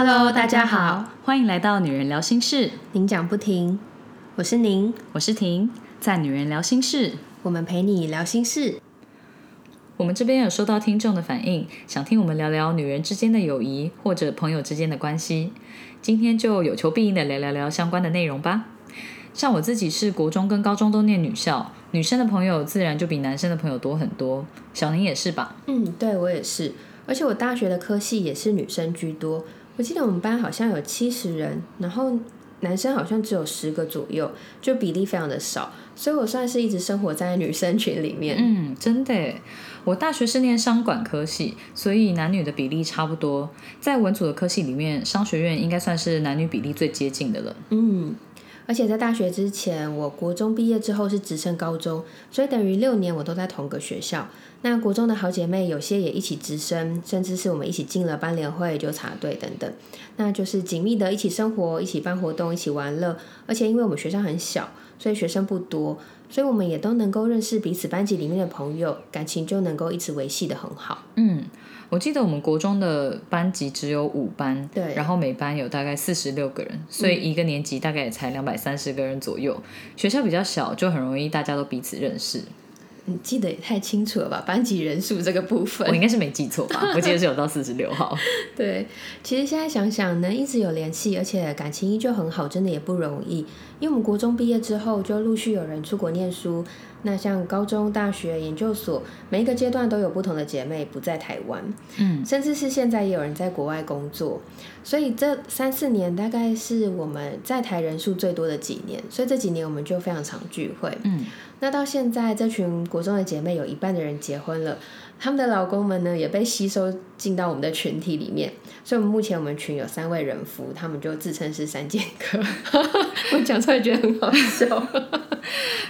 Hello，大家好，欢迎来到女人聊心事，您讲不停，我是您，我是婷，在女人聊心事，我们陪你聊心事。我们这边有收到听众的反应，想听我们聊聊女人之间的友谊或者朋友之间的关系，今天就有求必应的聊聊聊相关的内容吧。像我自己是国中跟高中都念女校，女生的朋友自然就比男生的朋友多很多。小宁也是吧？嗯，对我也是，而且我大学的科系也是女生居多。我记得我们班好像有七十人，然后男生好像只有十个左右，就比例非常的少，所以我算是一直生活在女生群里面。嗯，真的，我大学是念商管科系，所以男女的比例差不多。在文组的科系里面，商学院应该算是男女比例最接近的了。嗯。而且在大学之前，我国中毕业之后是直升高中，所以等于六年我都在同个学校。那国中的好姐妹有些也一起直升，甚至是我们一起进了班联会、纠察队等等。那就是紧密的一起生活、一起办活动、一起玩乐。而且因为我们学校很小，所以学生不多，所以我们也都能够认识彼此班级里面的朋友，感情就能够一直维系的很好。嗯。我记得我们国中的班级只有五班，对，然后每班有大概四十六个人，所以一个年级大概也才两百三十个人左右。学校比较小，就很容易大家都彼此认识。你记得也太清楚了吧？班级人数这个部分，我应该是没记错吧？我记得是有到四十六号。对，其实现在想想，能一直有联系，而且感情依旧很好，真的也不容易。因为我们国中毕业之后，就陆续有人出国念书。那像高中、大学、研究所，每一个阶段都有不同的姐妹不在台湾，嗯，甚至是现在也有人在国外工作，所以这三四年大概是我们在台人数最多的几年，所以这几年我们就非常常聚会，嗯，那到现在这群国中的姐妹有一半的人结婚了。他们的老公们呢也被吸收进到我们的群体里面，所以，我们目前我们群有三位人夫，他们就自称是三剑客。我讲出来觉得很好笑，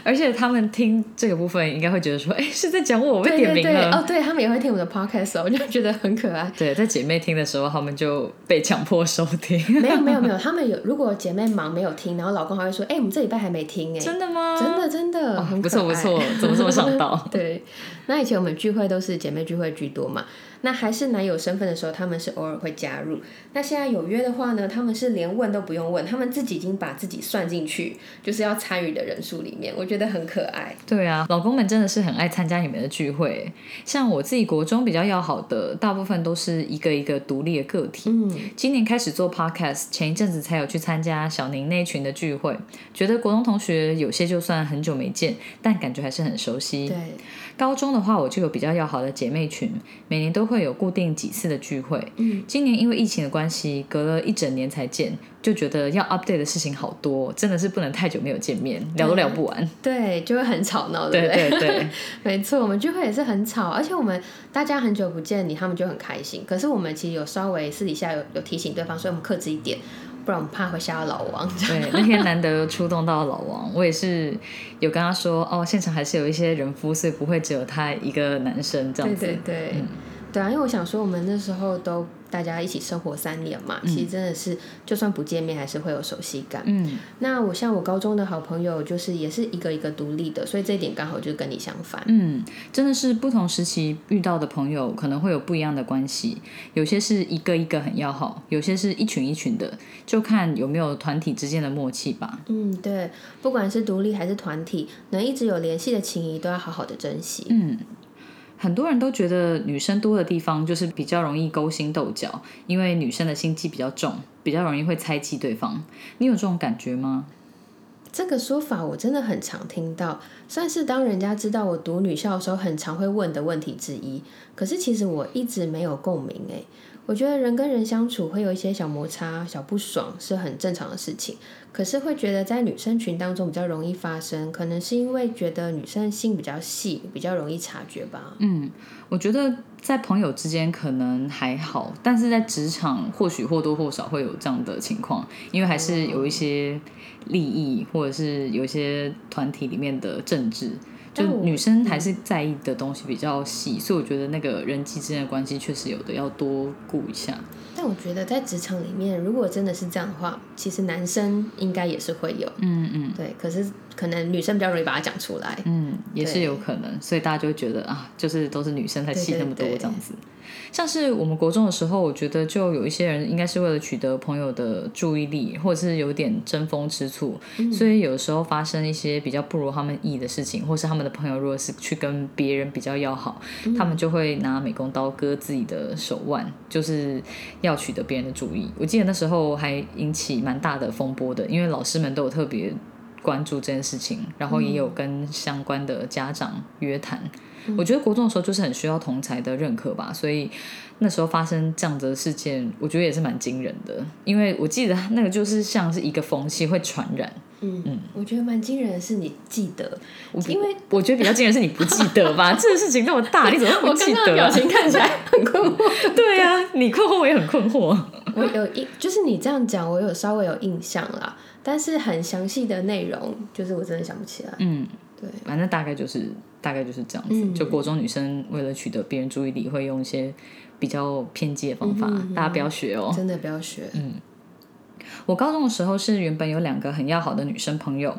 而且他们听这个部分应该会觉得说，哎，是在讲我被点名了。哦，对他们也会听我的 podcast，我就觉得很可爱。对，在姐妹听的时候，他们就被强迫收听。没有没有没有，他们有如果姐妹忙没有听，然后老公还会说，哎，我们这礼拜还没听哎，真的吗？真的真的，很不错不错，怎么这么上道？对，那以前我们聚会都是。姐妹聚会居多嘛，那还是男友身份的时候，他们是偶尔会加入。那现在有约的话呢，他们是连问都不用问，他们自己已经把自己算进去，就是要参与的人数里面，我觉得很可爱。对啊，老公们真的是很爱参加你们的聚会。像我自己国中比较要好的，大部分都是一个一个独立的个体。嗯，今年开始做 podcast，前一阵子才有去参加小宁那群的聚会，觉得国中同学有些就算很久没见，但感觉还是很熟悉。对。高中的话，我就有比较要好的姐妹群，每年都会有固定几次的聚会。嗯，今年因为疫情的关系，隔了一整年才见，就觉得要 update 的事情好多，真的是不能太久没有见面，聊都聊不完。对，就会很吵闹，对不对？对对，没错，我们聚会也是很吵，而且我们大家很久不见你，他们就很开心。可是我们其实有稍微私底下有有提醒对方，所以我们克制一点。不然我们怕会吓到老王。对，那天难得出动到老王，我也是有跟他说，哦，现场还是有一些人夫，所以不会只有他一个男生这样子。对对对，对啊，因为我想说，我们那时候都。大家一起生活三年嘛，其实真的是，就算不见面，还是会有熟悉感。嗯，那我像我高中的好朋友，就是也是一个一个独立的，所以这一点刚好就跟你相反。嗯，真的是不同时期遇到的朋友，可能会有不一样的关系。有些是一个一个很要好，有些是一群一群的，就看有没有团体之间的默契吧。嗯，对，不管是独立还是团体，能一直有联系的情谊，都要好好的珍惜。嗯。很多人都觉得女生多的地方就是比较容易勾心斗角，因为女生的心机比较重，比较容易会猜忌对方。你有这种感觉吗？这个说法我真的很常听到，算是当人家知道我读女校的时候，很常会问的问题之一。可是其实我一直没有共鸣诶。我觉得人跟人相处会有一些小摩擦、小不爽是很正常的事情，可是会觉得在女生群当中比较容易发生，可能是因为觉得女生心比较细，比较容易察觉吧。嗯，我觉得在朋友之间可能还好，但是在职场或许或多或少会有这样的情况，因为还是有一些利益，或者是有一些团体里面的政治。就女生还是在意的东西比较细，所以我觉得那个人际之间的关系确实有的要多顾一下。但我觉得在职场里面，如果真的是这样的话，其实男生应该也是会有。嗯嗯，对。可是可能女生比较容易把它讲出来。嗯，也是有可能，所以大家就会觉得啊，就是都是女生才细那么多这样子。像是我们国中的时候，我觉得就有一些人应该是为了取得朋友的注意力，或者是有点争风吃醋，所以有时候发生一些比较不如他们意的事情，或是他们的朋友如果是去跟别人比较要好，他们就会拿美工刀割自己的手腕，就是要取得别人的注意。我记得那时候还引起蛮大的风波的，因为老师们都有特别关注这件事情，然后也有跟相关的家长约谈。我觉得国中的时候就是很需要同才的认可吧，所以那时候发生这样子的事件，我觉得也是蛮惊人的。因为我记得那个就是像是一个风气会传染。嗯嗯，我觉得蛮惊人的是你记得，因为我觉得比较惊人是你不记得吧？这个事情那么大，你怎么不记得？表情看起来很困惑。对啊，你困惑我也很困惑。我有印，就是你这样讲，我有稍微有印象啦，但是很详细的内容，就是我真的想不起来。嗯，对，反正大概就是。大概就是这样子，就国中女生为了取得别人注意力，会用一些比较偏激的方法，大家不要学哦，真的不要学。嗯，我高中的时候是原本有两个很要好的女生朋友，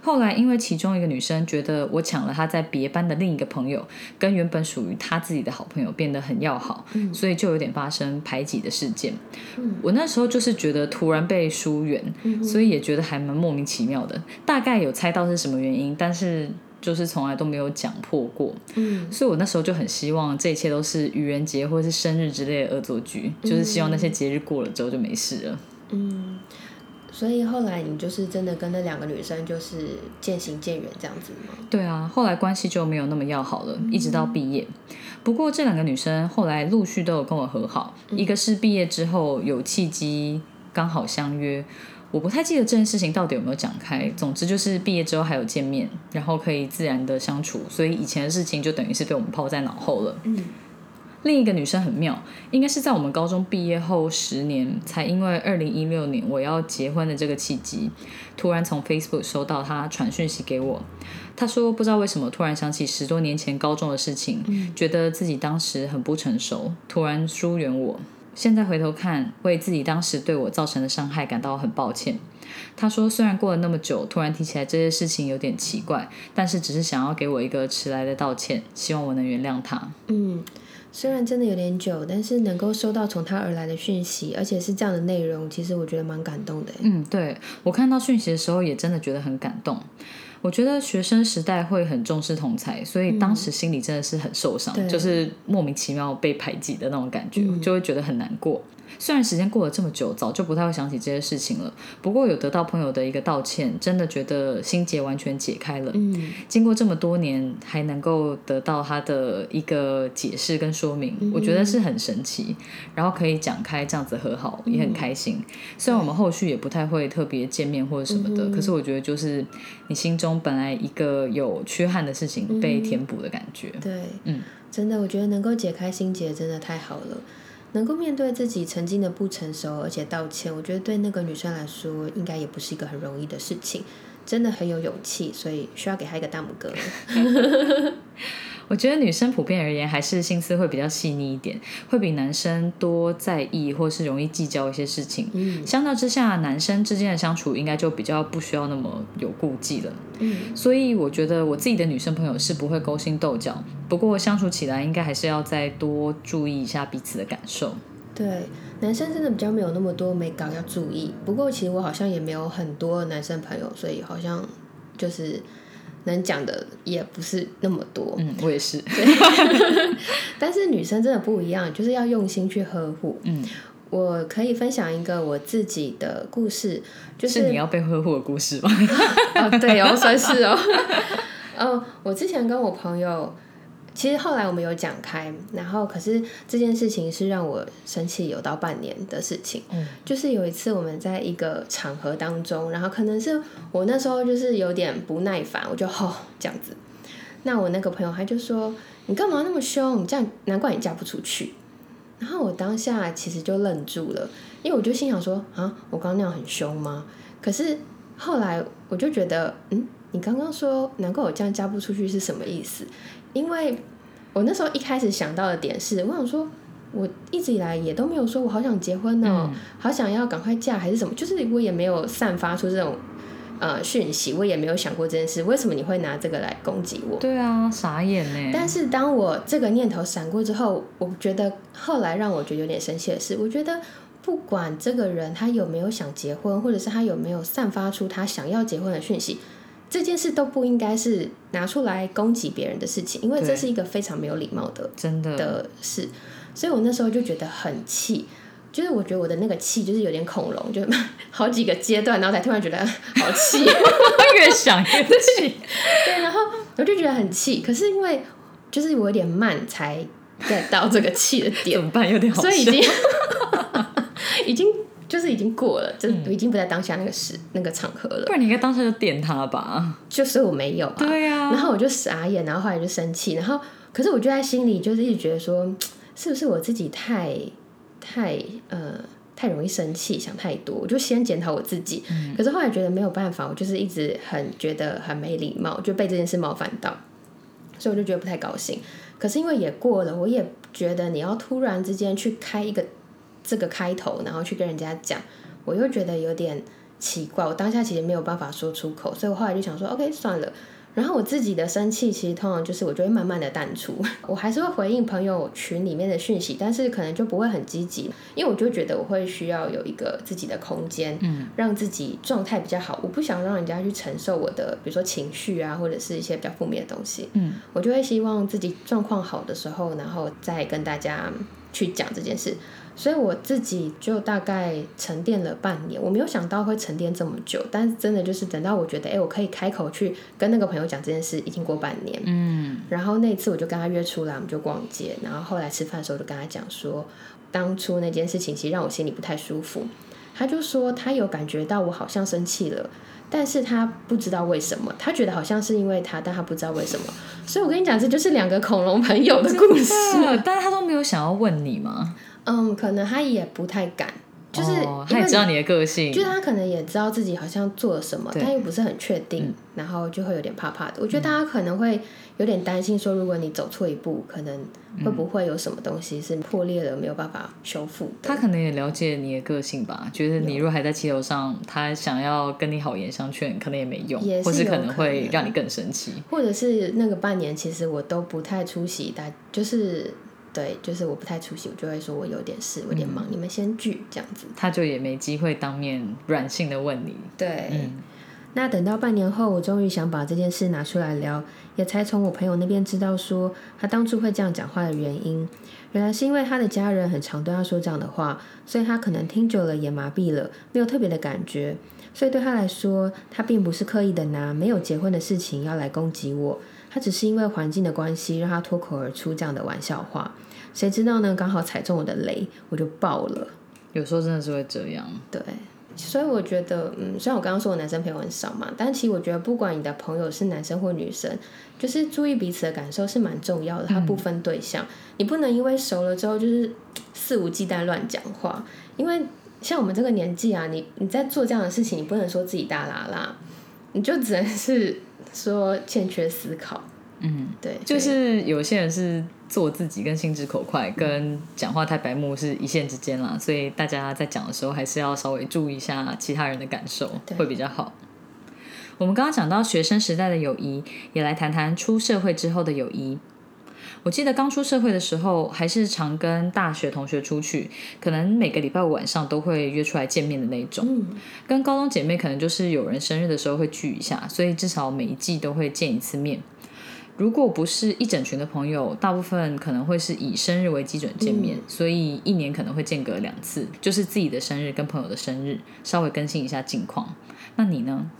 后来因为其中一个女生觉得我抢了她在别班的另一个朋友，跟原本属于她自己的好朋友变得很要好，所以就有点发生排挤的事件。我那时候就是觉得突然被疏远，所以也觉得还蛮莫名其妙的，大概有猜到是什么原因，但是。就是从来都没有讲破过，嗯，所以我那时候就很希望这一切都是愚人节或者是生日之类的恶作剧，就是希望那些节日过了之后就没事了。嗯，所以后来你就是真的跟那两个女生就是渐行渐远这样子吗？对啊，后来关系就没有那么要好了，一直到毕业。不过这两个女生后来陆续都有跟我和好，一个是毕业之后有契机刚好相约。我不太记得这件事情到底有没有讲开。总之就是毕业之后还有见面，然后可以自然的相处，所以以前的事情就等于是被我们抛在脑后了。嗯。另一个女生很妙，应该是在我们高中毕业后十年，才因为二零一六年我要结婚的这个契机，突然从 Facebook 收到她传讯息给我。她说不知道为什么突然想起十多年前高中的事情，觉得自己当时很不成熟，突然疏远我。现在回头看，为自己当时对我造成的伤害感到很抱歉。他说：“虽然过了那么久，突然提起来这些事情有点奇怪，但是只是想要给我一个迟来的道歉，希望我能原谅他。”嗯，虽然真的有点久，但是能够收到从他而来的讯息，而且是这样的内容，其实我觉得蛮感动的。嗯，对我看到讯息的时候，也真的觉得很感动。我觉得学生时代会很重视同才，所以当时心里真的是很受伤，就是莫名其妙被排挤的那种感觉，就会觉得很难过。虽然时间过了这么久，早就不太会想起这些事情了。不过有得到朋友的一个道歉，真的觉得心结完全解开了。嗯，经过这么多年，还能够得到他的一个解释跟说明，我觉得是很神奇。然后可以讲开这样子和好，也很开心。虽然我们后续也不太会特别见面或者什么的，可是我觉得就是你心中本来一个有缺憾的事情被填补的感觉。对，嗯，真的，我觉得能够解开心结真的太好了。能够面对自己曾经的不成熟，而且道歉，我觉得对那个女生来说，应该也不是一个很容易的事情，真的很有勇气，所以需要给她一个大拇哥。我觉得女生普遍而言还是心思会比较细腻一点，会比男生多在意或是容易计较一些事情。嗯，相较之下，男生之间的相处应该就比较不需要那么有顾忌了。嗯，所以我觉得我自己的女生朋友是不会勾心斗角，不过相处起来应该还是要再多注意一下彼此的感受。对，男生真的比较没有那么多美感要注意。不过其实我好像也没有很多男生朋友，所以好像就是。能讲的也不是那么多，嗯，我也是。但是女生真的不一样，就是要用心去呵护。嗯，我可以分享一个我自己的故事，就是你要被呵护的故事吗？哦，对哦，算是哦。哦，我之前跟我朋友。其实后来我们有讲开，然后可是这件事情是让我生气有到半年的事情。嗯，就是有一次我们在一个场合当中，然后可能是我那时候就是有点不耐烦，我就吼这样子。那我那个朋友他就说：“你干嘛那么凶？你这样难怪你嫁不出去。”然后我当下其实就愣住了，因为我就心想说：“啊，我刚刚那样很凶吗？”可是后来我就觉得，嗯，你刚刚说难怪我这样嫁不出去是什么意思？因为我那时候一开始想到的点是，我想说，我一直以来也都没有说我好想结婚哦，好想要赶快嫁还是什么，就是我也没有散发出这种呃讯息，我也没有想过这件事。为什么你会拿这个来攻击我？对啊，傻眼呢。但是当我这个念头闪过之后，我觉得后来让我觉得有点生气的是，我觉得不管这个人他有没有想结婚，或者是他有没有散发出他想要结婚的讯息，这件事都不应该是拿出来攻击别人的事情，因为这是一个非常没有礼貌的真的，的事。所以我那时候就觉得很气。就是我觉得我的那个气就是有点恐龙，就 好几个阶段，然后才突然觉得好气。越想越气。对，然后我就觉得很气，可是因为就是我有点慢才 get 到这个气的点 怎，么办？有点好笑。所以已经已经就是已经过了，就已经不在当下那个时那个场合了不。然你应该当时就点他吧。就是我没有啊，对啊然后我就傻眼，然后后来就生气，然后可是我就在心里就是一直觉得说，是不是我自己太太呃太容易生气，想太多，我就先检讨我自己。可是后来觉得没有办法，我就是一直很觉得很没礼貌，就被这件事冒犯到，所以我就觉得不太高兴。可是因为也过了，我也觉得你要突然之间去开一个这个开头，然后去跟人家讲，我又觉得有点奇怪。我当下其实没有办法说出口，所以我后来就想说，OK，算了。然后我自己的生气，其实通常就是我就会慢慢的淡出，我还是会回应朋友群里面的讯息，但是可能就不会很积极，因为我就觉得我会需要有一个自己的空间，嗯，让自己状态比较好。我不想让人家去承受我的，比如说情绪啊，或者是一些比较负面的东西，嗯，我就会希望自己状况好的时候，然后再跟大家去讲这件事。所以我自己就大概沉淀了半年，我没有想到会沉淀这么久，但是真的就是等到我觉得，哎，我可以开口去跟那个朋友讲这件事，已经过半年。嗯，然后那一次我就跟他约出来，我们就逛街，然后后来吃饭的时候就跟他讲说，当初那件事情其实让我心里不太舒服。他就说他有感觉到我好像生气了，但是他不知道为什么，他觉得好像是因为他，但他不知道为什么。所以我跟你讲，这就是两个恐龙朋友的故事。但是他都没有想要问你吗？嗯，可能他也不太敢，就是哦他也知道你的个性，就是他可能也知道自己好像做了什么，但又不是很确定，然后就会有点怕怕的。我觉得大家可能会有点担心，说如果你走错一步，可能会不会有什么东西是破裂了，没有办法修复的。他可能也了解你的个性吧，觉得你如果还在气头上，他想要跟你好言相劝，可能也没用，也是或是可能有可能会让你更生气。或者是那个半年，其实我都不太出席，大就是对，就是我不太出席，我就会说我有点事，我有点忙，你们先聚这样子。他就也没机会当面软性的问你，对，嗯那等到半年后，我终于想把这件事拿出来聊，也才从我朋友那边知道说他当初会这样讲话的原因。原来是因为他的家人很常对他说这样的话，所以他可能听久了也麻痹了，没有特别的感觉。所以对他来说，他并不是刻意的拿没有结婚的事情要来攻击我，他只是因为环境的关系，让他脱口而出这样的玩笑话。谁知道呢？刚好踩中我的雷，我就爆了。有时候真的是会这样。对，所以我觉得，嗯，虽然我刚刚说我男生朋友很少嘛，但其实我觉得，不管你的朋友是男生或女生，就是注意彼此的感受是蛮重要的，他不分对象。你不能因为熟了之后就是肆无忌惮乱讲话，因为像我们这个年纪啊，你你在做这样的事情，你不能说自己大啦啦，你就只能是说欠缺思考。嗯，对，就是有些人是做自己跟心直口快，跟讲话太白目是一线之间啦，所以大家在讲的时候还是要稍微注意一下其他人的感受，对会比较好。我们刚刚讲到学生时代的友谊，也来谈谈出社会之后的友谊。我记得刚出社会的时候，还是常跟大学同学出去，可能每个礼拜五晚上都会约出来见面的那种。嗯跟高中姐妹可能就是有人生日的时候会聚一下，所以至少每一季都会见一次面。如果不是一整群的朋友，大部分可能会是以生日为基准见面，所以一年可能会间隔两次，就是自己的生日跟朋友的生日，稍微更新一下近况。那你呢？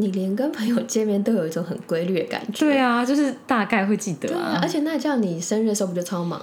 你连跟朋友见面都有一种很规律的感觉。对啊，就是大概会记得对啊，啊而，且那叫你生日的时候不就超忙？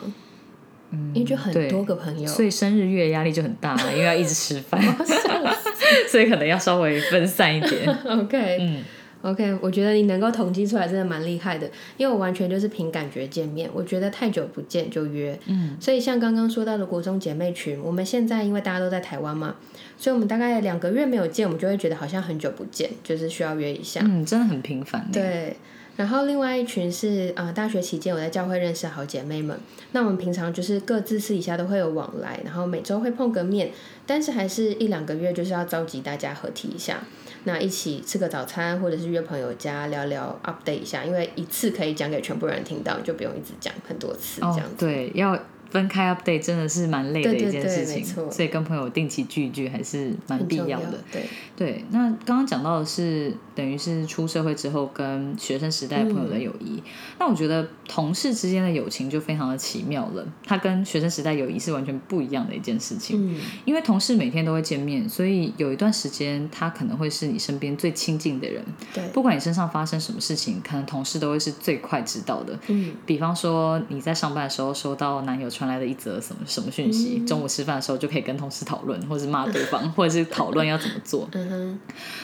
嗯，因为就很多个朋友，所以生日月压力就很大嘛，因为要一直吃饭 所以可能要稍微分散一点。OK，嗯 OK，我觉得你能够统计出来真的蛮厉害的，因为我完全就是凭感觉见面，我觉得太久不见就约，嗯，所以像刚刚说到的国中姐妹群，我们现在因为大家都在台湾嘛，所以我们大概两个月没有见，我们就会觉得好像很久不见，就是需要约一下。嗯，真的很频繁。，对，然后另外一群是呃大学期间我在教会认识的好姐妹们，那我们平常就是各自私底下都会有往来，然后每周会碰个面，但是还是一两个月就是要召集大家合体一下，那一起吃个早餐，或者是约朋友家聊聊 update 一下，因为一次可以讲给全部人听到，就不用一直讲很多次这哦样子。，对，要分开 update 真的是蛮累的一件事情，所以跟朋友定期聚一聚还是蛮必要的。对，对，那刚刚讲到的是等于是出社会之后跟学生时代朋友的友谊，那我觉得同事之间的友情就非常的奇妙了，它跟学生时代友谊是完全不一样的一件事情。嗯，因为同事每天都会见面，所以有一段时间他可能会是你身边最亲近的人，对，不管你身上发生什么事情，可能同事都会是最快知道的。嗯，比方说你在上班的时候收到男友传来的一则什么什么讯息，中午吃饭的时候就可以跟同事讨论，或者是骂对方，或者是讨论要怎么做。嗯哼，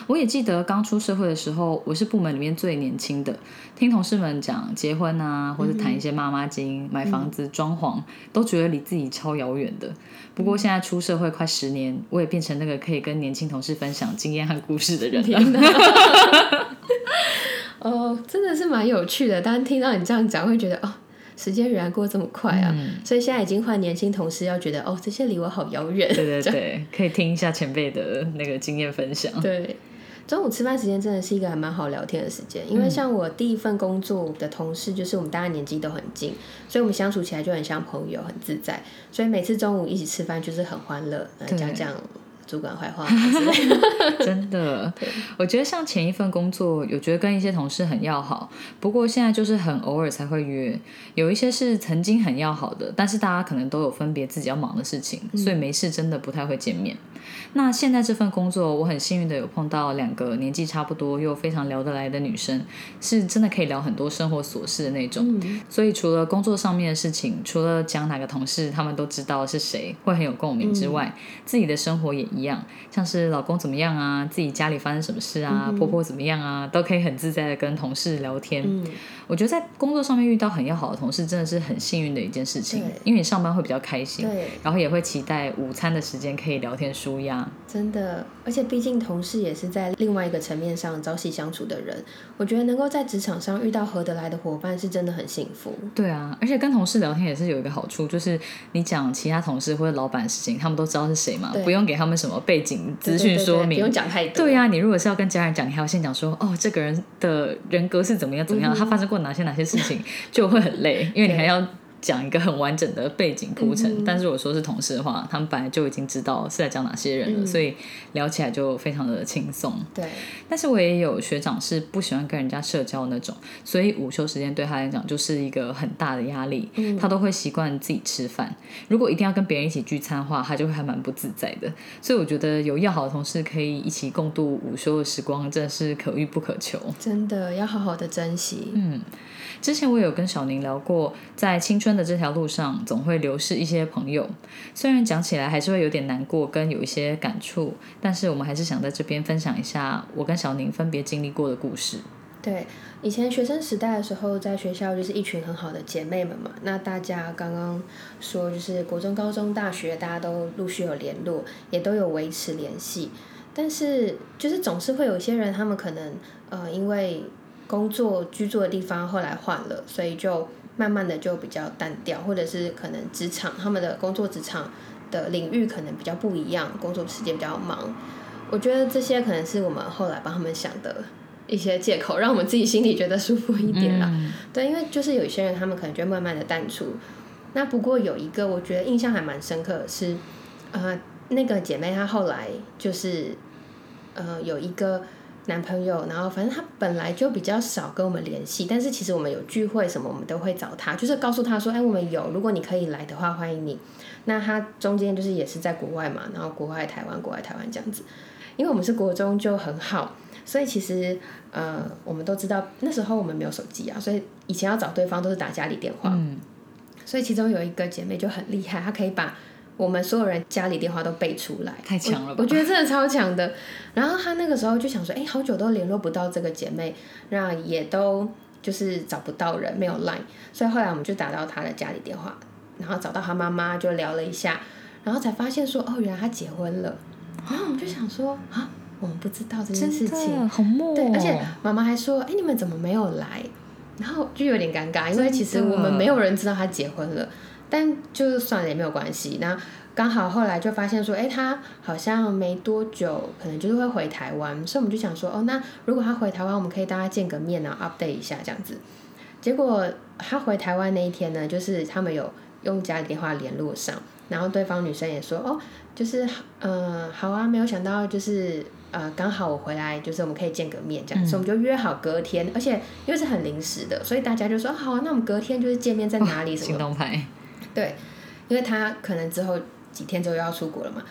我也记得刚出社会的时候，我是部门里面最年轻的，听同事们讲结婚啊，或者谈一些妈妈经、买房子、装潢，都觉得离自己超遥远的。不过现在出社会快十年，我也变成那个可以跟年轻同事分享经验和故事的人了。哦，真的是蛮有趣的。当听到你这样讲，会觉得哦，时间原来过这么快啊！嗯所以现在已经换年轻同事，要觉得哦，这些离我好遥远。对对 对，可以听一下前辈的那个经验分享。对，中午吃饭时间真的是一个还蛮好聊天的时间，因为像我第一份工作的同事，就是我们大家年纪都很近，所以我们相处起来就很像朋友，很自在。所以每次中午一起吃饭就是很欢乐，讲讲主管坏话之类的。真的，我觉得像前一份工作，有觉得跟一些同事很要好，不过现在就是很偶尔才会约。有一些是曾经很要好的，但是大家可能都有分别自己要忙的事情，所以没事真的不太会见面。那现在这份工作，我很幸运的有碰到两个年纪差不多又非常聊得来的女生，是真的可以聊很多生活琐事的那种。所以除了工作上面的事情，除了讲哪个同事他们都知道是谁，会很有共鸣之外，自己的生活也一样，像是老公怎么样啊，自己家里发生什么事啊，婆婆怎么样啊，都可以很自在的跟同事聊天。嗯，我觉得在工作上面遇到很要好的同事，真的是很幸运的一件事情，因为你上班会比较开心，对，然后也会期待午餐的时间可以聊天舒压。真的，而且毕竟同事也是在另外一个层面上朝夕相处的人，我觉得能够在职场上遇到合得来的伙伴，是真的很幸福。对啊，而且跟同事聊天也是有一个好处，就是你讲其他同事或者老板的事情，他们都知道是谁嘛，不用给他们什么背景资讯说明。对对不用讲太多。对呀、你如果是要跟家人讲，你还要先讲说，哦，这个人的人格是怎么样怎么样，他发生过哪些哪些事情，就会很累，因为你还要讲一个很完整的背景铺陈。但是如果说是同事的话，他们本来就已经知道是在讲哪些人了，所以聊起来就非常的轻松。对，但是我也有学长是不喜欢跟人家社交那种，所以午休时间对他来讲就是一个很大的压力。他都会习惯自己吃饭，如果一定要跟别人一起聚餐的话，他就会还蛮不自在的。所以我觉得有要好的同事可以一起共度午休的时光，真的是可遇不可求。真的要好好的珍惜。嗯，之前我有跟小宁聊过，在青春的这条路上，总会流逝一些朋友。虽然讲起来还是会有点难过，跟有一些感触，但是我们还是想在这边分享一下我跟小宁分别经历过的故事。对，以前学生时代的时候，在学校就是一群很好的姐妹们嘛。那大家刚刚说，就是国中、高中、大学，大家都陆续有联络，也都有维持联系。但是，就是总是会有一些人，他们可能呃，因为工作居住的地方后来换了，所以就慢慢的就比较单调，或者是可能职场他们的工作职场的领域可能比较不一样，工作时间比较忙。我觉得这些可能是我们后来帮他们想的一些借口，让我们自己心里觉得舒服一点啦。嗯对，因为就是有一些人，他们可能就慢慢的淡出。那不过有一个我觉得印象还蛮深刻的是，呃，那个姐妹她后来就是呃有一个男朋友，然后反正他本来就比较少跟我们联系，但是其实我们有聚会什么，我们都会找他，就是告诉他说，哎，我们有，如果你可以来的话，欢迎你。那他中间就是也是在国外嘛，然后国外台湾，国外台湾这样子，因为我们是国中就很好。所以其实，呃，我们都知道那时候我们没有手机啊，所以以前要找对方都是打家里电话。嗯，所以其中有一个姐妹就很厉害，她可以把我们所有人家里电话都背出来，太强了吧我！我觉得真的超强的。然后她那个时候就想说，哎，好久都联络不到这个姐妹，那也都就是找不到人，没有 line，所以后来我们就打到她的家里电话，然后找到她妈妈就聊了一下，然后才发现说，哦，原来她结婚了。然后我们就想说，啊，我们不知道这件事情，好默、哦，对，而且妈妈还说：“哎，你们怎么没有来？”然后就有点尴尬，因为其实我们没有人知道他结婚了，但就算了也没有关系。那刚好后来就发现说，哎，他好像没多久，可能就是会回台湾，所以我们就想说，哦，那如果他回台湾，我们可以大家见个面啊，update 一下这样子。结果他回台湾那一天呢，就是他们有用家里电话联络上，然后对方女生也说，哦，就是嗯，好啊，没有想到就是呃，刚好我回来，就是我们可以见个面这样，所以我们就约好隔天，而且因为是很临时的，所以大家就说好，那我们隔天就是见面在哪里什么？行动派。对，因为他可能之后几天之后要出国了嘛，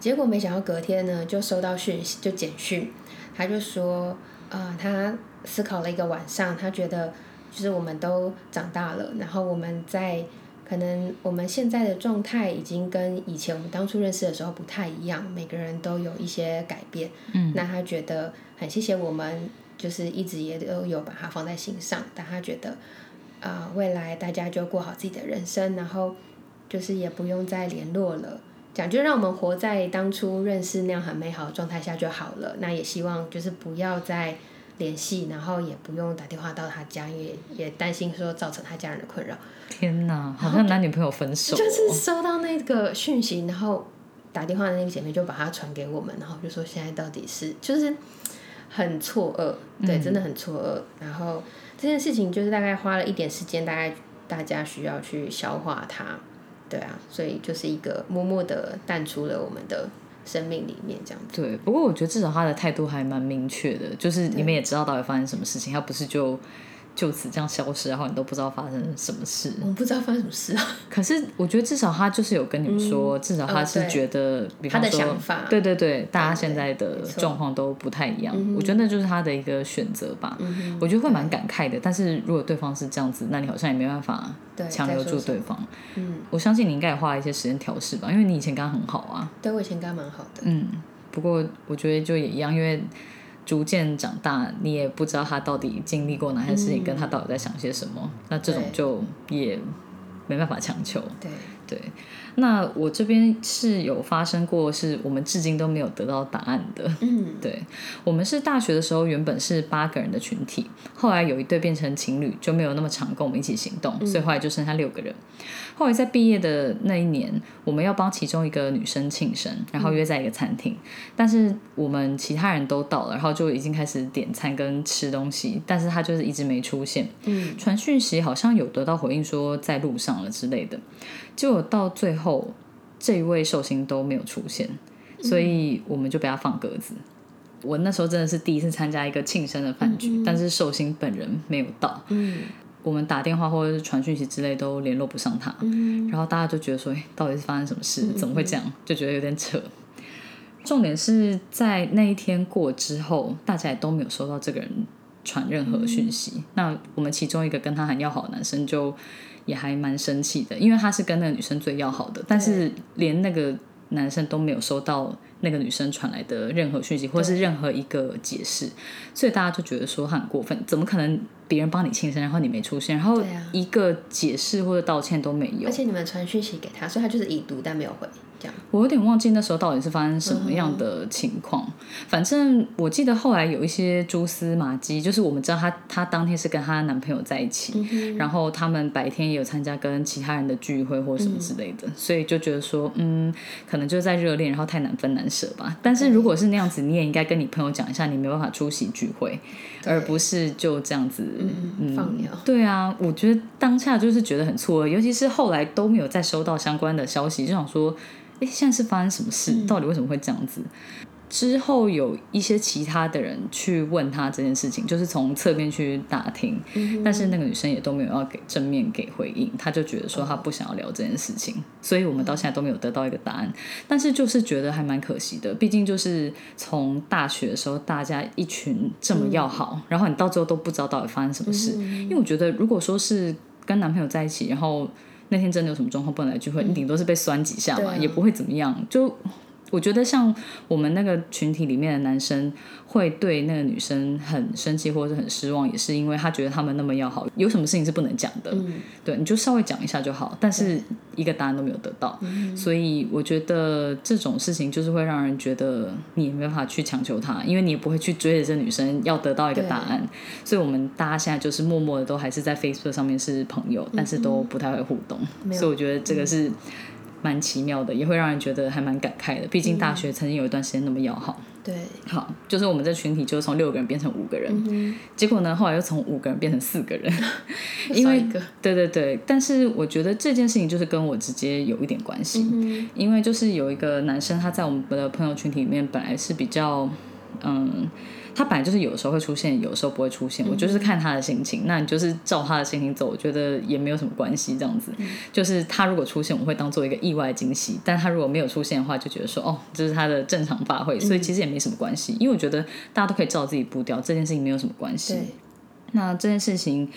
结果没想到隔天呢就收到讯息，就简讯，他就说，呃，他思考了一个晚上，他觉得。就是我们都长大了，然后我们在可能我们现在的状态已经跟以前我们当初认识的时候不太一样，每个人都有一些改变。嗯，那他觉得很谢谢我们，就是一直也都有把它放在心上。但他觉得，啊，未来大家就过好自己的人生，然后就是也不用再联络了，讲就让我们活在当初认识那样很美好的状态下就好了。那也希望就是不要再。联系，然后也不用打电话到他家，因为也担心说造成他家人的困扰。天哪，好像男女朋友分手。就是收到那个讯息，然后打电话的那个姐妹就把它传给我们，然后就说现在到底是就是很错愕，对，真的很错愕。然后这件事情就是大概花了一点时间，大概大家需要去消化它，对啊，所以就是一个默默的淡出了我们的。生命里面这样子。对，不过我觉得至少他的态度还蛮明确的，就是你们也知道到底发生什么事情，他不是就。就此这样消失，然后你都不知道发生什么事。我不知道发生什么事啊。可是我觉得至少他就是有跟你们说，至少他是觉得，比方说，对对对，大家现在的状况都不太一样。我觉得那就是他的一个选择吧。我觉得会蛮感慨的。但是如果对方是这样子，那你好像也没办法强留住对方。嗯，我相信你应该也花了一些时间调试吧，因为你以前跟他很好啊。对，我以前跟他蛮好的。嗯，不过我觉得就也一样，因为。逐渐长大，你也不知道他到底经历过哪些事情，跟他到底在想些什么。那这种就也没办法强求。对对。那我这边是有发生过，是我们至今都没有得到答案的。嗯，对，我们是大学的时候原本是八个人的群体，后来有一对变成情侣，就没有那么常跟我们一起行动，所以后来就剩下六个人。后来在毕业的那一年，我们要帮其中一个女生庆生，然后约在一个餐厅，但是我们其他人都到了，然后就已经开始点餐跟吃东西，但是他就是一直没出现。嗯，传讯息好像有得到回应说在路上了之类的。结果到最后，这一位寿星都没有出现，所以我们就被他放鸽子。我那时候真的是第一次参加一个庆生的饭局，但是寿星本人没有到。嗯，我们打电话或者是传讯息之类都联络不上他。嗯，然后大家就觉得说，哎，到底是发生什么事？怎么会这样？就觉得有点扯。重点是在那一天过之后，大家也都没有收到这个人传任何讯息。那我们其中一个跟他很要好的男生就。也还蛮生气的，因为他是跟那个女生最要好的，但是连那个男生都没有收到那个女生传来的任何讯息，或是任何一个解释，所以大家就觉得说他很过分，怎么可能别人帮你庆生，然后你没出现，然后一个解释或者道歉都没有，而且你们传讯息给他，所以他就是已读但没有回。我有点忘记那时候到底是发生什么样的情况。反正我记得后来有一些蛛丝马迹，就是我们知道她她当天是跟她男朋友在一起，然后他们白天也有参加跟其他人的聚会或什么之类的，所以就觉得说，嗯，可能就是在热恋，然后太难分难舍吧。但是如果是那样子，你也应该跟你朋友讲一下，你没办法出席聚会，而不是就这样子放鸟。对啊，我觉得当下就是觉得很错愕，尤其是后来都没有再收到相关的消息，就想说。哎，现在是发生什么事？到底为什么会这样子？之后有一些其他的人去问他这件事情，就是从侧面去打听，但是那个女生也都没有要给正面给回应，他就觉得说他不想要聊这件事情，所以我们到现在都没有得到一个答案。但是就是觉得还蛮可惜的，毕竟就是从大学的时候大家一群这么要好，然后你到最后都不知道到底发生什么事。因为我觉得如果说是跟男朋友在一起，然后。那天真的有什么状况不能来聚会？你顶多是被酸几下嘛，也不会怎么样。就我觉得像我们那个群体里面的男生会对那个女生很生气或者是很失望，也是因为他觉得他们那么要好，有什么事情是不能讲的，对，你就稍微讲一下就好，但是一个答案都没有得到，所以我觉得这种事情就是会让人觉得你也没办法去强求他，因为你也不会去追着这女生要得到一个答案，所以我们大家现在就是默默的都还是在 Facebook 上面是朋友，但是都不太会互动，所以我觉得这个是。蛮奇妙的，也会让人觉得还蛮感慨的。毕竟大学曾经有一段时间那么要好。对，好，就是我们这群体就是从六个人变成五个人，结果呢，后来又从五个人变成四个人。因为对对对，但是我觉得这件事情就是跟我直接有一点关系，因为就是有一个男生他在我们的朋友群体里面本来是比较嗯。他本来就是有时候会出现，有时候不会出现。我就是看他的心情，那你就是照他的心情走，我觉得也没有什么关系。这样子，就是他如果出现，我会当做一个意外惊喜；但他如果没有出现的话，就觉得说哦，这是他的正常发挥，所以其实也没什么关系。因为我觉得大家都可以照自己步调，这件事情没有什么关系。那这件事情，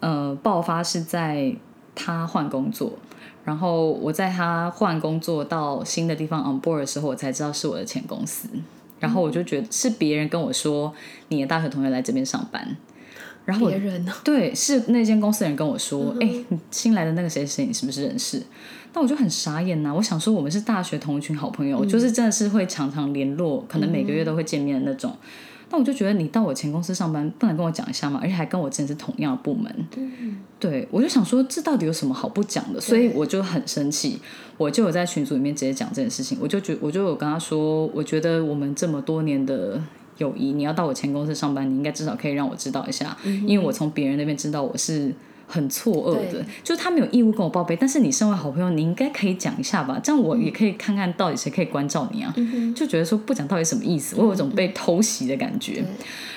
呃，爆发是在他换工作，然后我在他换工作到新的地方 on board 的时候，我才知道是我的前公司。然后我就觉得是别人跟我说你的大学同学来这边上班，然后别人呢？对，是那间公司的人跟我说，哎，新来的那个谁谁，你是不是认识？那我就很傻眼呐，我想说我们是大学同一群好朋友，就是真的是会常常联络，可能每个月都会见面的那种。那我就觉得你到我前公司上班，不能跟我讲一下吗？而且还跟我之前是同样的部门。对，我就想说这到底有什么好不讲的？所以我就很生气，我就有在群组里面直接讲这件事情。我就觉，我就有跟他说，我觉得我们这么多年的友谊，你要到我前公司上班，你应该至少可以让我知道一下，因为我从别人那边知道我是。很错愕的，就是他没有义务跟我报备，但是你身为好朋友，你应该可以讲一下吧，这样我也可以看看到底谁可以关照你啊。就觉得说不讲到底什么意思，我有一种被偷袭的感觉。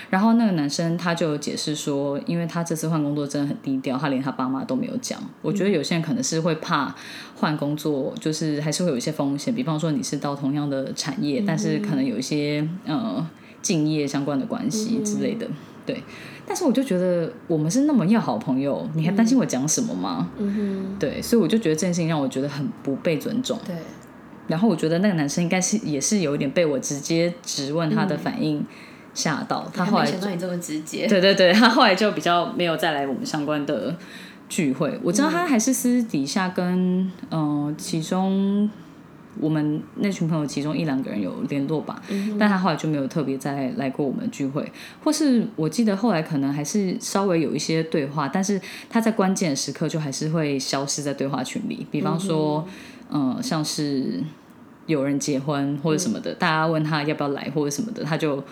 然后那个男生他就解释说，因为他这次换工作真的很低调，他连他爸妈都没有讲。我觉得有些人可能是会怕换工作，就是还是会有一些风险，比方说你是到同样的产业，但是可能有一些呃敬业相关的关系之类的，对。但是我就觉得我们是那么要好朋友，你还担心我讲什么吗？嗯哼，对，所以我就觉得这件事情让我觉得很不被尊重。对，然后我觉得那个男生应该是也是有一点被我直接质问他的反应吓到，他后来想到你这么直接，对对对，他后来就比较没有再来我们相关的聚会。我知道他还是私底下跟嗯其中。我们那群朋友其中一两个人有联络吧，但他后来就没有特别再来过我们聚会，或是我记得后来可能还是稍微有一些对话，但是他在关键时刻就还是会消失在对话群里。比方说，嗯，像是有人结婚或者什么的，大家问他要不要来或者什么的，他就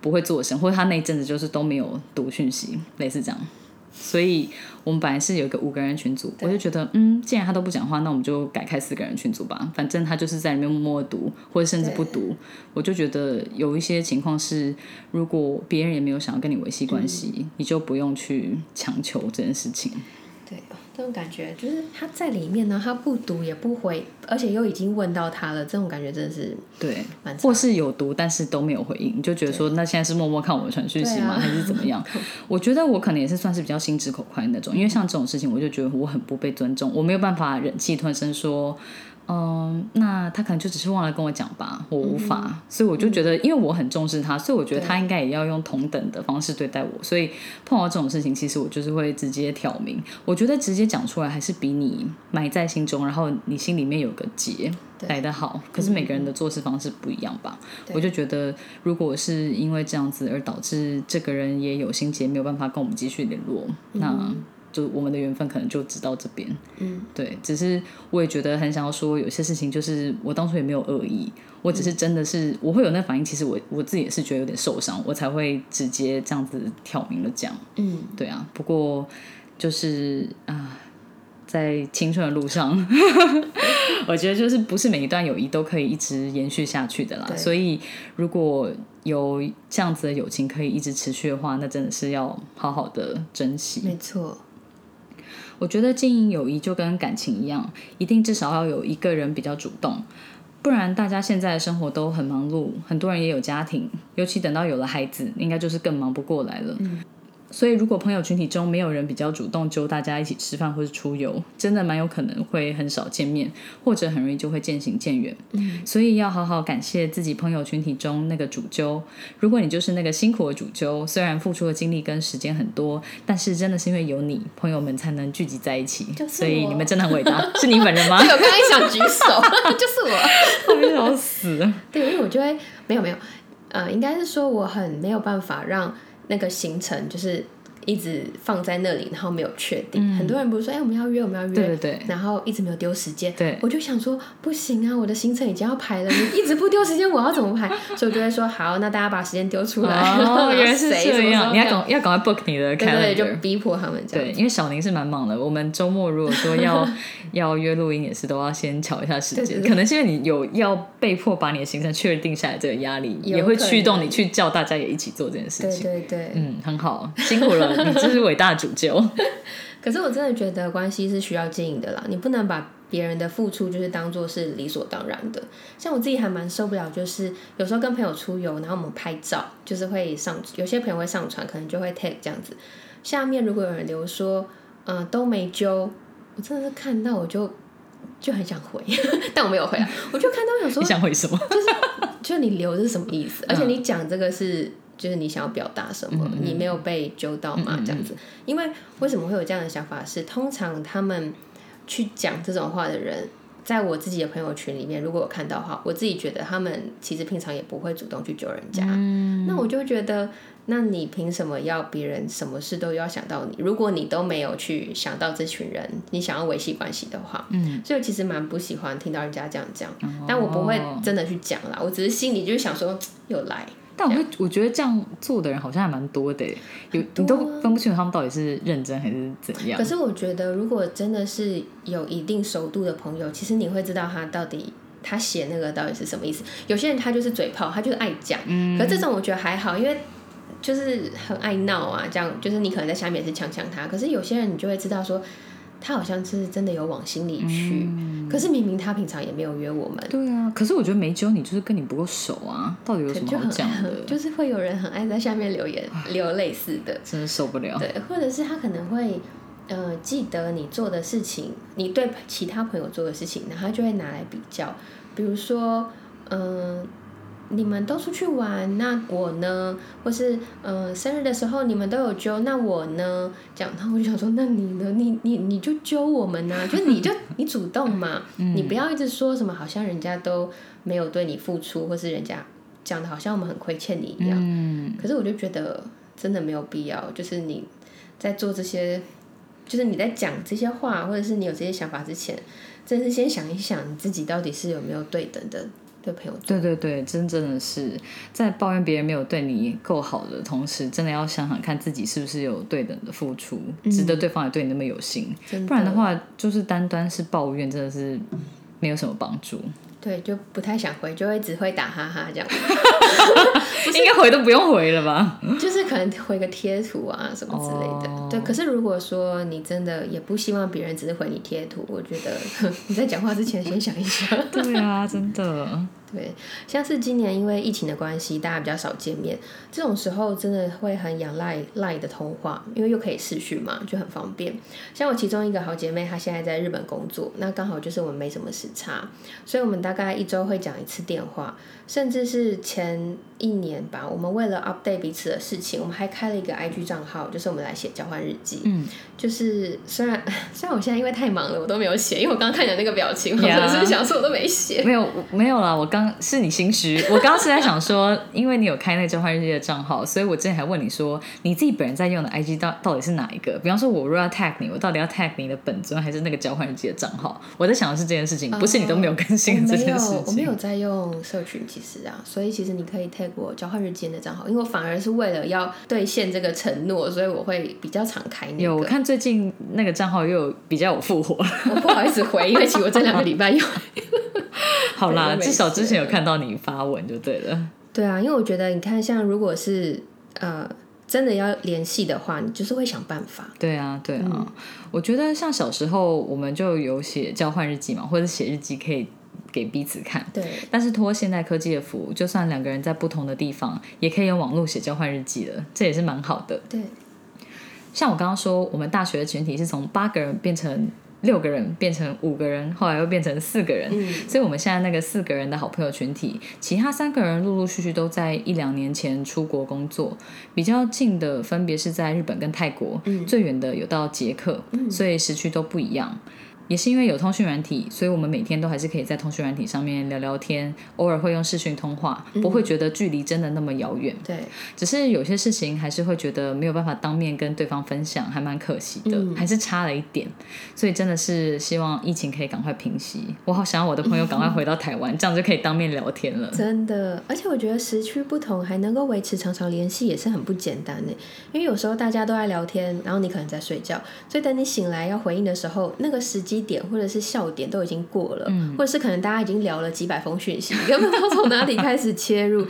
不会做声，或者他那一阵子就是都没有读讯息，类似这样。所以我们本来是有一个五个人群组，我就觉得，嗯，既然他都不讲话，那我们就改开四个人群组吧。反正他就是在里面默默读，或者甚至不读。我就觉得有一些情况是，如果别人也没有想要跟你维系关系，你就不用去强求这件事情。对。这种感觉就是他在里面呢，他不读也不回，而且又已经问到他了，这种感觉真的是对，或是有读但是都没有回应，你就觉得说那现在是默默看我的传讯息吗，还是怎么样？我觉得我可能也是算是比较心直口快那种，因为像这种事情，我就觉得我很不被尊重，我没有办法忍气吞声说。嗯，那他可能就只是忘了跟我讲吧，我无法，所以我就觉得，因为我很重视他，所以我觉得他应该也要用同等的方式对待我。所以碰到这种事情，其实我就是会直接挑明。我觉得直接讲出来还是比你埋在心中，然后你心里面有个结来的好。可是每个人的做事方式不一样吧？我就觉得，如果是因为这样子而导致这个人也有心结，没有办法跟我们继续联络，那。就我们的缘分可能就只到这边，嗯，对，只是我也觉得很想要说，有些事情就是我当初也没有恶意，我只是真的是我会有那反应，其实我我自己也是觉得有点受伤，我才会直接这样子挑明了讲，嗯，对啊，不过就是啊，在青春的路上，我觉得就是不是每一段友谊都可以一直延续下去的啦，所以如果有这样子的友情可以一直持续的话，那真的是要好好的珍惜，没错。我觉得经营友谊就跟感情一样，一定至少要有一个人比较主动，不然大家现在的生活都很忙碌，很多人也有家庭，尤其等到有了孩子，应该就是更忙不过来了。所以如果朋友群体中没有人比较主动揪大家一起吃饭或是出游，真的蛮有可能会很少见面，或者很容易就会渐行渐远。嗯，所以要好好感谢自己朋友群体中那个主揪。如果你就是那个辛苦的主揪，虽然付出的精力跟时间很多，但是真的是因为有你，朋友们才能聚集在一起。就是所以你们真的很伟大，是你本人吗？我刚刚一想举手，就是我。我被笑死了。对，因为我就会没有没有，呃，应该是说我很没有办法让那个行程就是一直放在那里，然后没有确定。很多人不是说，哎、我们要约，我们要约，对对对然后一直没有丢时间。对我就想说，不行啊，我的行程已经要排了，你一直不丢时间，我要怎么排？所以我就会说，好，那大家把时间丢出来。哦，原来是这样，你要干赶要赶快 book 你的对对，就 calendar。逼迫他们这样。对，因为小宁是蛮忙的，我们周末如果说要 要约录音，也是都要先瞧一下时间。对对对可能是因为你有要被迫把你的行程确定下来这个压力，也会驱动你去叫大家也一起做这件事情对情。对对。嗯，很好，辛苦了，你这是伟大的主揪。可是我真的觉得关系是需要经营的啦，你不能把别人的付出就是当做是理所当然的。像我自己还蛮受不了，就是有时候跟朋友出游，然后我们拍照，就是会上，有些朋友会上传，可能就会 tag 这样子。下面如果有人留说，嗯、都没揪，我真的是看到我就就很想回，但我没有回啊，我就看到有时候你，想回什么？就 你留的是什么意思？而且你讲这个是，就是你想要表达什么？你没有被揪到吗？这样子，因为为什么会有这样的想法是？通常他们去讲这种话的人，在我自己的朋友圈里面，如果我看到的话，我自己觉得他们其实平常也不会主动去揪人家。那我就觉得，那你凭什么要别人什么事都要想到你？如果你都没有去想到这群人，你想要维系关系的话，嗯，所以我其实蛮不喜欢听到人家这样讲，但我不会真的去讲啦，我只是心里就是想说，又来，但我会，我觉得这样做的人好像还蛮多的，有你都分不清楚他们到底是认真还是怎样可。是我觉得，如果真的是有一定熟度的朋友，其实你会知道他到底他写那个到底是什么意思。有些人他就是嘴炮，他就是爱讲，嗯可是这种我觉得还好，因为就是很爱闹啊，这样就是你可能在下面也是呛呛他，可是有些人你就会知道说。他好像是真的有往心里去，嗯。可是明明他平常也没有约我们，对啊，可是我觉得没揪你就是跟你不够熟啊，到底有什么讲的？就是会有人很爱在下面留言留类似的，真的受不了。对，或者是他可能会呃记得你做的事情，你对其他朋友做的事情，然后他就会拿来比较，比如说嗯、你们都出去玩，那我呢？或是嗯、呃生日的时候你们都有揪，那我呢？这样，然后我就想说，那你呢？你你你就揪我们呐、就你就你主动嘛，你不要一直说什么好像人家都没有对你付出，或是人家讲的好像我们很亏欠你一样。嗯，可是我就觉得真的没有必要，就是你在做这些，就是你在讲这些话，或者是你有这些想法之前，真是先想一想你自己到底是有没有对等的对朋友。对对对，真正的是在抱怨别人没有对你够好的同时，真的要想想看自己是不是有对等的付出，值得对方也对你那么有心。不然的话，就是单单是抱怨，真的是没有什么帮助。对，就不太想回，就会只会打哈哈这样，应该回都不用回了吧？就是可能回个贴图啊什么之类的。哦对，可是如果说你真的也不希望别人只是回你贴图，我觉得你在讲话之前先想一想。对啊，真的。对，像是今年因为疫情的关系，大家比较少见面，这种时候真的会很仰赖赖的通话，因为又可以视讯嘛，就很方便。像我其中一个好姐妹，她现在在日本工作，那刚好就是我们没什么时差，所以我们大概一周会讲一次电话，甚至是前一年吧，我们为了 update 彼此的事情，我们还开了一个 IG 账号，就是我们来写交换日记。嗯，就是虽然 虽然我现在因为太忙了，我都没有写，因为我刚刚看你的那个表情，我真的是想说我都没写。没有没有啦，我刚是你心虚。我刚刚是在想说，因为你有开那个交换日记的账号，所以我之前还问你说，你自己本人在用的 IG 到到底是哪一个？比方说，我如果要 tag 你，我到底要 tag 你的本尊还是那个交换日记的账号？我在想的是这件事情，不是你都没有更新的这件事我没有，我没。有在用社群，其实啊，所以其实你可以 tag 我交换日记的账号，因为我反而是为了要兑现这个承诺，所以我会比较常开那有，我。看最近那个账号又有比较有复活。我不好意思回，因为其实我这两个礼拜又。好啦，至少之前有看到你发文就对了。对啊，因为我觉得你看，像如果是呃真的要联系的话，你就是会想办法。对啊，对啊，嗯我觉得像小时候我们就有写交换日记嘛，或者写日记可以给彼此看。对，但是托现代科技的福，就算两个人在不同的地方，也可以用网络写交换日记了，这也是蛮好的。对，像我刚刚说，我们大学的群体是从八个人变成六个人，变成五个人，后来又变成四个人。嗯所以我们现在那个四个人的好朋友群体，其他三个人陆陆续续都在一两年前出国工作，比较近的分别是在日本跟泰国，最远的有到捷克，所以时区都不一样。也是因为有通讯软体，所以我们每天都还是可以在通讯软体上面聊聊天，偶尔会用视讯通话，不会觉得距离真的那么遥远。对，只是有些事情还是会觉得没有办法当面跟对方分享，还蛮可惜的，还是差了一点。所以真的是希望疫情可以赶快平息。我好想要我的朋友赶快回到台湾，这样就可以当面聊天了。真的，而且我觉得时区不同还能够维持常常联系也是很不简单的，因为有时候大家都在聊天，然后你可能在睡觉，所以等你醒来要回应的时候，那个时机点或者是笑点都已经过了，或者是可能大家已经聊了几百封讯息，根本不知道从哪里开始切入。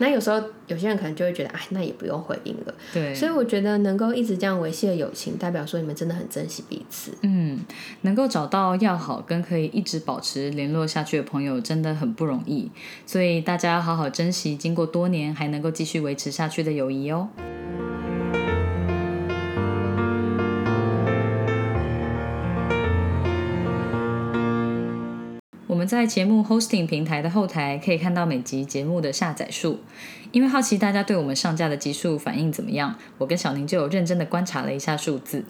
那有时候有些人可能就会觉得，哎，那也不用回应了。对，所以我觉得能够一直这样维系的友情，代表说你们真的很珍惜彼此。嗯，能够找到要好跟可以一直保持联络下去的朋友，真的很不容易。所以大家要好好珍惜，经过多年还能够继续维持下去的友谊哦。在节目 hosting 平台的后台可以看到每集节目的下载数。因为好奇大家对我们上架的集数反应怎么样，我跟小宁就有认真的观察了一下数字。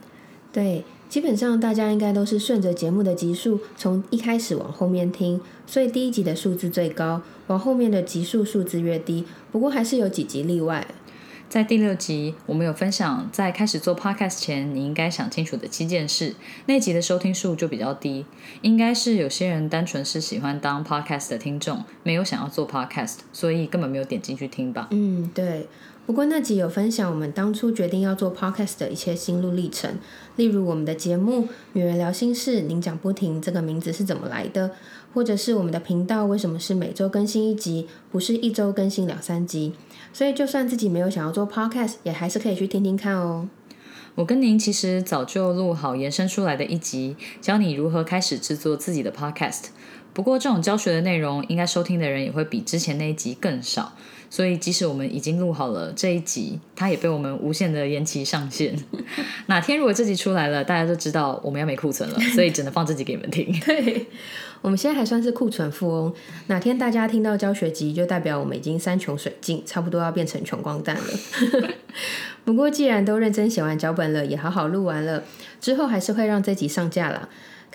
对，基本上大家应该都是顺着节目的集数从一开始往后面听，所以第一集的数字最高，往后面的集数数字越低。不过还是有几集例外。在第六集，我们有分享在开始做 podcast 前，你应该想清楚的七件事。那集的收听数就比较低，应该是有些人单纯是喜欢当 podcast 的听众，没有想要做 podcast，所以根本没有点进去听吧。嗯，对。不过那集有分享我们当初决定要做 podcast 的一些心路历程，例如我们的节目《女人聊心事》，您讲不停这个名字是怎么来的，或者是我们的频道为什么是每周更新一集，不是一周更新两三集。所以就算自己没有想要做 podcast，也还是可以去听听看哦。我跟您其实早就录好延伸出来的一集，教你如何开始制作自己的 podcast。不过这种教学的内容，应该收听的人也会比之前那一集更少。所以即使我们已经录好了这一集，它也被我们无限的延期上线。哪天如果这集出来了，大家就知道我们要没库存了，所以只能放这集给你们听。对，我们现在还算是库存富翁。哪天大家听到教学集，就代表我们已经山穷水尽，差不多要变成穷光蛋了。不过既然都认真写完脚本了，也好好录完了，之后还是会让这集上架啦。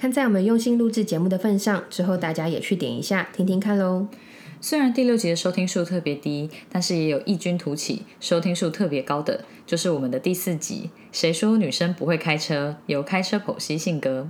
看在我们用心录制节目的份上，之后大家也去点一下听听看喽。虽然第六集的收听数特别低，但是也有异军突起、收听数特别高的，就是我们的第四集。谁说女生不会开车？有开车剖析性格。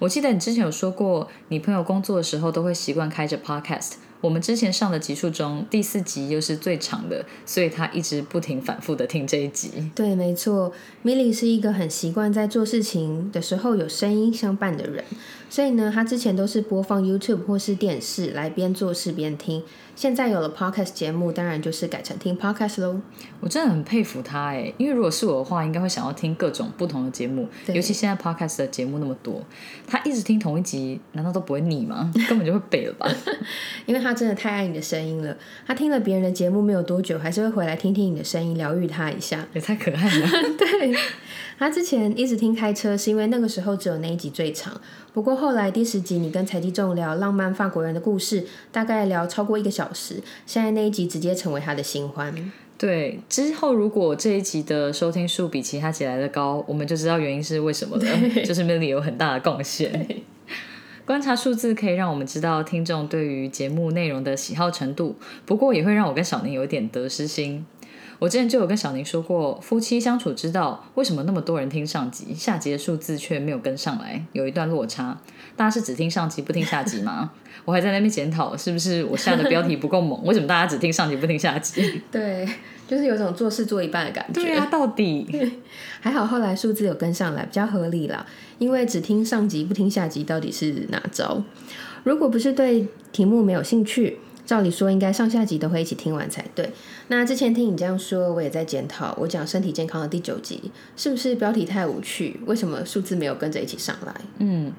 我记得你之前有说过，你朋友工作的时候都会习惯开着 podcast。我们之前上的集数中，第四集又是最长的，所以他一直不停反复的听这一集。对，没错，Milly 是一个很习惯在做事情的时候有声音相伴的人，所以呢，他之前都是播放 YouTube 或是电视来边做事边听。现在有了 Podcast 节目，当然就是改成听 Podcast 喽。我真的很佩服他哎，因为如果是我的话，应该会想要听各种不同的节目，尤其现在 Podcast 的节目那么多，他一直听同一集，难道都不会腻吗？根本就会背了吧？因为他真的太爱你的声音了，他听了别人的节目没有多久，还是会回来听听你的声音，疗愈他一下。也太可爱了。对，他之前一直听开车，是因为那个时候只有那一集最长。不过后来第十集你跟柴继仲聊浪漫法国人的故事，大概聊超过一个小时，现在那一集直接成为他的新欢。对，之后如果这一集的收听数比其他集来的高，我们就知道原因是为什么了，就是 Milly 有很大的贡献。观察数字可以让我们知道听众对于节目内容的喜好程度，不过也会让我跟小宁有一点得失心。我之前就有跟小宁说过，夫妻相处之道，为什么那么多人听上集，下集的数字却没有跟上来，有一段落差？大家是只听上集不听下集吗？我还在那边检讨，是不是我下的标题不够猛？为什么大家只听上集不听下集？对，就是有种做事做一半的感觉。对啊，到底 还好后来数字有跟上来，比较合理啦。因为只听上集不听下集，到底是哪招？如果不是对题目没有兴趣，照理说应该上下集都会一起听完才对。那之前听你这样说，我也在检讨，我讲身体健康的第九集是不是标题太无趣？为什么数字没有跟着一起上来？嗯，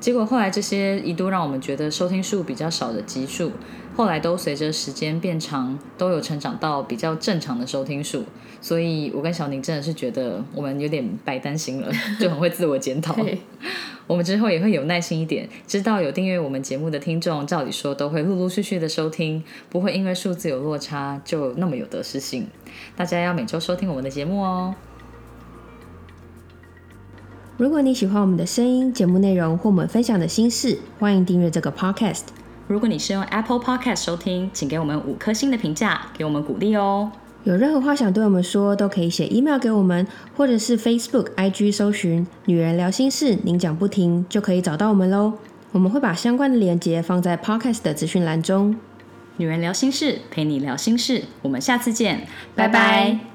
结果后来这些一度让我们觉得收听数比较少的集数，后来都随着时间变长，都有成长到比较正常的收听数。所以我跟小宁真的是觉得我们有点白担心了，就很会自我检讨。我们之后也会有耐心一点，知道有订阅我们节目的听众，照理说都会陆陆续续的收听，不会因为数字有落差就那么有得失心。大家要每周收听我们的节目哦。如果你喜欢我们的声音、节目内容或我们分享的心事，欢迎订阅这个 podcast。如果你是用 Apple Podcast 收听，请给我们五颗星的评价，给我们鼓励哦。有任何话想对我们说，都可以写 email 给我们，或者是 Facebook、IG 搜寻“女人聊心事”，您讲不停就可以找到我们喽。我们会把相关的链接放在 podcast 的资讯栏中。女人聊心事，陪你聊心事，我们下次见，拜拜。